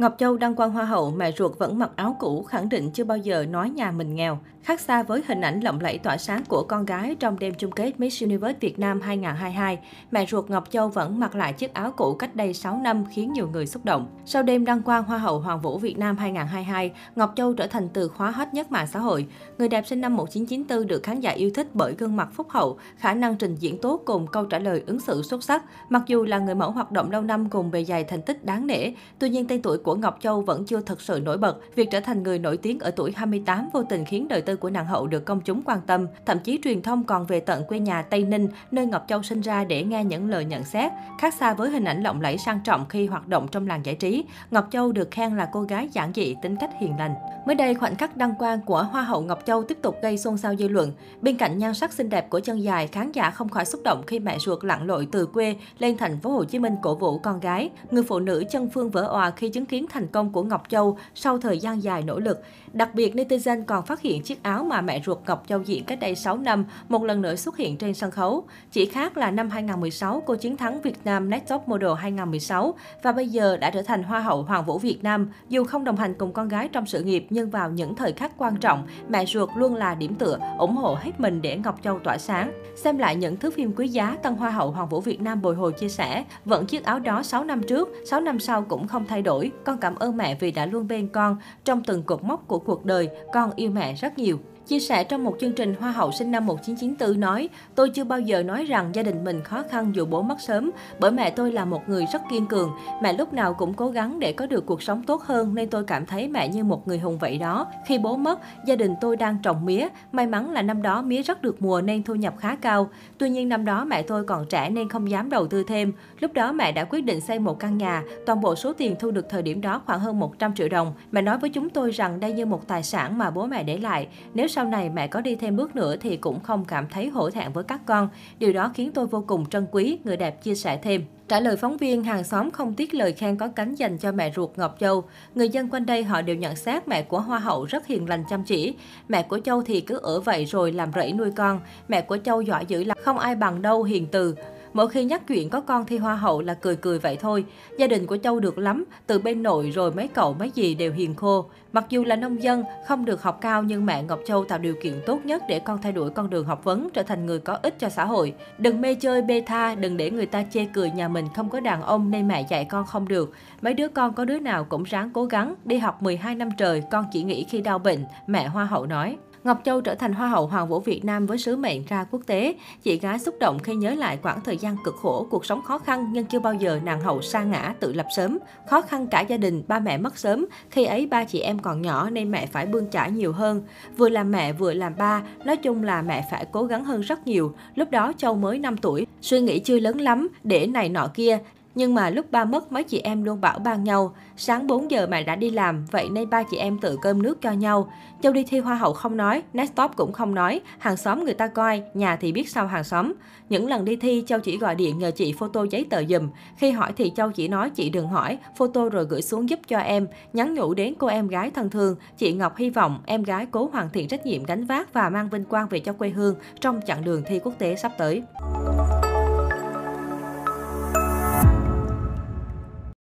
Ngọc Châu đăng quang hoa hậu, mẹ ruột vẫn mặc áo cũ, khẳng định chưa bao giờ nói nhà mình nghèo. Khác xa với hình ảnh lộng lẫy tỏa sáng của con gái trong đêm chung kết Miss Universe Việt Nam 2022, mẹ ruột Ngọc Châu vẫn mặc lại chiếc áo cũ cách đây 6 năm khiến nhiều người xúc động. Sau đêm đăng quang Hoa hậu Hoàng vũ Việt Nam 2022, Ngọc Châu trở thành từ khóa hot nhất mạng xã hội. Người đẹp sinh năm 1994 được khán giả yêu thích bởi gương mặt phúc hậu, khả năng trình diễn tốt cùng câu trả lời ứng xử xuất sắc. Mặc dù là người mẫu hoạt động lâu năm cùng bề dày thành tích đáng nể, tuy nhiên tên tuổi của Ngọc Châu vẫn chưa thật sự nổi bật. Việc trở thành người nổi tiếng ở tuổi 28 vô tình khiến đời tư của nàng hậu được công chúng quan tâm. Thậm chí truyền thông còn về tận quê nhà Tây Ninh, nơi Ngọc Châu sinh ra để nghe những lời nhận xét. Khác xa với hình ảnh lộng lẫy sang trọng khi hoạt động trong làng giải trí, Ngọc Châu được khen là cô gái giản dị, tính cách hiền lành. Mới đây, khoảnh khắc đăng quang của Hoa hậu Ngọc Châu tiếp tục gây xôn xao dư luận. Bên cạnh nhan sắc xinh đẹp của chân dài, khán giả không khỏi xúc động khi mẹ ruột lặn lội từ quê lên thành phố Hồ Chí Minh cổ vũ con gái. Người phụ nữ chân phương vỡ òa khi chứng kiến thành công của Ngọc Châu sau thời gian dài nỗ lực. Đặc biệt, netizen còn phát hiện chiếc áo mà mẹ ruột Ngọc Châu diện cách đây 6 năm một lần nữa xuất hiện trên sân khấu. Chỉ khác là năm 2016, cô chiến thắng Việt Nam Next Top Model 2016 và bây giờ đã trở thành Hoa hậu Hoàng vũ Việt Nam. Dù không đồng hành cùng con gái trong sự nghiệp, nhưng vào những thời khắc quan trọng, mẹ ruột luôn là điểm tựa, ủng hộ hết mình để Ngọc Châu tỏa sáng. Xem lại những thước phim quý giá, Tân Hoa hậu Hoàng vũ Việt Nam bồi hồi chia sẻ, vẫn chiếc áo đó 6 năm trước, 6 năm sau cũng không thay đổi. Con cảm ơn mẹ vì đã luôn bên con trong từng cột mốc của cuộc đời, con yêu mẹ rất nhiều. Chia sẻ trong một chương trình Hoa hậu sinh năm 1994 nói, tôi chưa bao giờ nói rằng gia đình mình khó khăn dù bố mất sớm, bởi mẹ tôi là một người rất kiên cường. Mẹ lúc nào cũng cố gắng để có được cuộc sống tốt hơn nên tôi cảm thấy mẹ như một người hùng vậy đó. Khi bố mất, gia đình tôi đang trồng mía. May mắn là năm đó mía rất được mùa nên thu nhập khá cao. Tuy nhiên năm đó mẹ tôi còn trẻ nên không dám đầu tư thêm. Lúc đó mẹ đã quyết định xây một căn nhà. Toàn bộ số tiền thu được thời điểm đó khoảng hơn 100 triệu đồng. Mẹ nói với chúng tôi rằng đây như một tài sản mà bố mẹ để lại. Nếu sau sau này mẹ có đi thêm bước nữa thì cũng không cảm thấy hổ thẹn với các con. Điều đó khiến tôi vô cùng trân quý, người đẹp chia sẻ thêm. Trả lời phóng viên, hàng xóm không tiếc lời khen có cánh dành cho mẹ ruột Ngọc Châu. Người dân quanh đây họ đều nhận xét mẹ của Hoa hậu rất hiền lành chăm chỉ. Mẹ của Châu thì cứ ở vậy rồi làm rẫy nuôi con. Mẹ của Châu giỏi dữ lắm, không ai bằng đâu hiền từ. Mỗi khi nhắc chuyện có con thi hoa hậu là cười cười vậy thôi. Gia đình của Châu được lắm, từ bên nội rồi mấy cậu mấy gì đều hiền khô. Mặc dù là nông dân, không được học cao nhưng mẹ Ngọc Châu tạo điều kiện tốt nhất để con thay đổi con đường học vấn, trở thành người có ích cho xã hội. Đừng mê chơi bê tha, đừng để người ta chê cười nhà mình không có đàn ông nên mẹ dạy con không được. Mấy đứa con có đứa nào cũng ráng cố gắng, đi học 12 năm trời, con chỉ nghĩ khi đau bệnh, mẹ Hoa hậu nói. Ngọc Châu trở thành Hoa hậu Hoàng vũ Việt Nam với sứ mệnh ra quốc tế. Chị gái xúc động khi nhớ lại quãng thời gian cực khổ, cuộc sống khó khăn nhưng chưa bao giờ nàng hậu sa ngã tự lập sớm. Khó khăn cả gia đình, ba mẹ mất sớm. Khi ấy ba chị em còn nhỏ nên mẹ phải bươn trải nhiều hơn. Vừa làm mẹ vừa làm ba, nói chung là mẹ phải cố gắng hơn rất nhiều. Lúc đó Châu mới 5 tuổi, suy nghĩ chưa lớn lắm để này nọ kia. Nhưng mà lúc ba mất, mấy chị em luôn bảo ban nhau. Sáng 4 giờ mẹ đã đi làm, vậy nên ba chị em tự cơm nước cho nhau. Châu đi thi hoa hậu không nói, Nestop cũng không nói. Hàng xóm người ta coi, nhà thì biết sao hàng xóm. Những lần đi thi, Châu chỉ gọi điện nhờ chị photo giấy tờ dùm. Khi hỏi thì Châu chỉ nói chị đừng hỏi, photo rồi gửi xuống giúp cho em. Nhắn nhủ đến cô em gái thân thương. Chị Ngọc hy vọng em gái cố hoàn thiện trách nhiệm gánh vác và mang vinh quang về cho quê hương trong chặng đường thi quốc tế sắp tới.